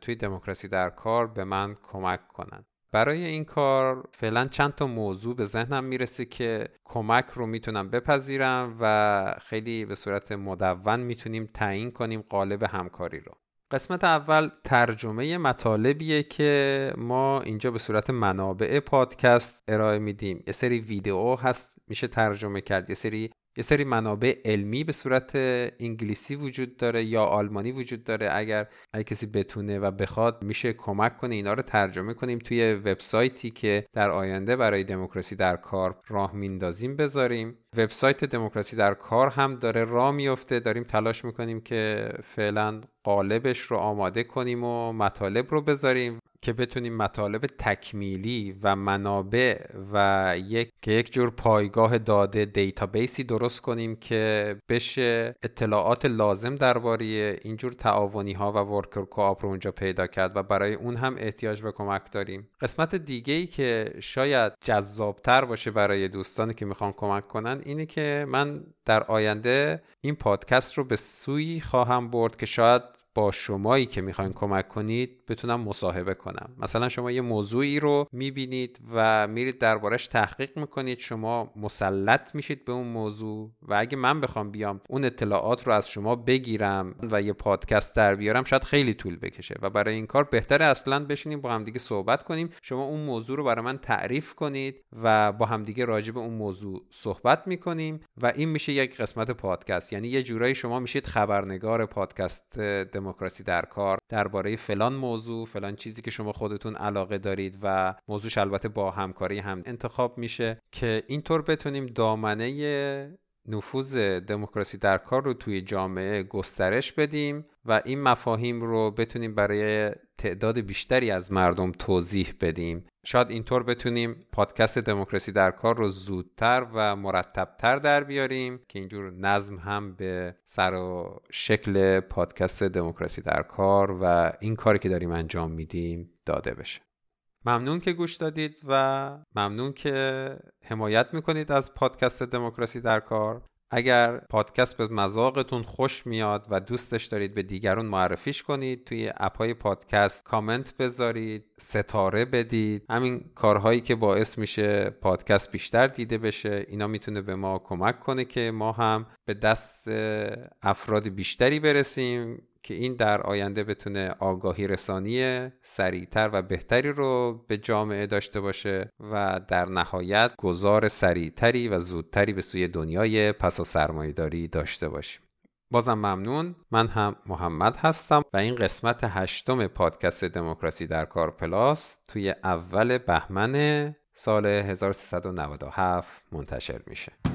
توی دموکراسی در کار به من کمک کنن. برای این کار فعلا چند تا موضوع به ذهنم می‌رسه که کمک رو می‌تونم بپذیرم و خیلی به صورت مدون می‌تونیم تعیین کنیم قالب همکاری رو. قسمت اول ترجمه مطالبیه که ما اینجا به صورت منابع پادکست ارائه میدیم. یه سری ویدیو هست میشه ترجمه کرد. یه سری یه سری منابع علمی به صورت انگلیسی وجود داره یا آلمانی وجود داره. اگر اگه کسی بتونه و بخواد میشه کمک کنه اینا رو ترجمه کنیم توی وبسایتی که در آینده برای دموکراسی در کار راه میندازیم بذاریم. وبسایت دموکراسی در کار هم داره راه میفته. داریم تلاش می‌کنیم که فعلا قالبش رو آماده کنیم و مطالب رو بذاریم. که بتونیم مطالب تکمیلی و منابع و یک که یک جور پایگاه داده database ی درست کنیم که بشه اطلاعات لازم درباره اینجور تعاونی ها و worker co-op رو اونجا پیدا کرد و برای اون هم احتیاج به کمک داریم. قسمت دیگه ای که شاید جذابتر باشه برای دوستانی که می‌خوان کمک کنن اینه که من در آینده این پادکست رو به سویی خواهم برد که شاید با شمایی که می‌خواین کمک کنید بتونم مصاحبه کنم. مثلا شما یه موضوعی رو می‌بینید و میرید دربارش تحقیق می‌کنید. شما مسلط میشید به اون موضوع و اگه من بخوام بیام اون اطلاعات رو از شما بگیرم و یه پادکست در بیارم شاید خیلی طول بکشه و برای این کار بهتره اصلا بشینیم با هم دیگه صحبت کنیم. شما اون موضوع رو برای من تعریف کنید و با همدیگه راجع به اون موضوع صحبت می‌کنیم و این میشه یک قسمت پادکست. یعنی یه جورایی شما میشید خبرنگار پادکست دموکراسی در کار درباره فلان موضوع فلان چیزی که شما خودتون علاقه دارید و موضوعش البته با همکاری هم انتخاب میشه که اینطور بتونیم دامنه نفوذ دموکراسی در کار رو توی جامعه گسترش بدیم و این مفاهیم رو بتونیم برای تعداد بیشتری از مردم توضیح بدیم. شاید اینطور بتونیم پادکست دموکراسی در کار رو زودتر و مرتبتر در بیاریم که اینجور نظم هم به سر و شکل پادکست دموکراسی در کار و این کاری که داریم انجام میدیم داده بشه. ممنون که گوش دادید و ممنون که حمایت می‌کنید از پادکست دموکراسی در کار. اگر پادکست به مذاقتون خوش میاد و دوستش دارید به دیگرون معرفیش کنید توی اپهای پادکست کامنت بذارید ستاره بدید. همین کارهایی که باعث میشه پادکست بیشتر دیده بشه اینا می‌تونه به ما کمک کنه که ما هم به دست افراد بیشتری برسیم. که این در آینده بتونه آگاهی رسانی سریعتر و بهتری رو به جامعه داشته باشه و در نهایت گذار سریعتری و زودتری به سوی دنیای پس و سرمایهداری داشته باشیم. بازم ممنون. من هم محمد هستم و این قسمت هشتم پادکست دموکراسی در کار پلاس توی اول بهمن سال 1397 منتشر میشه.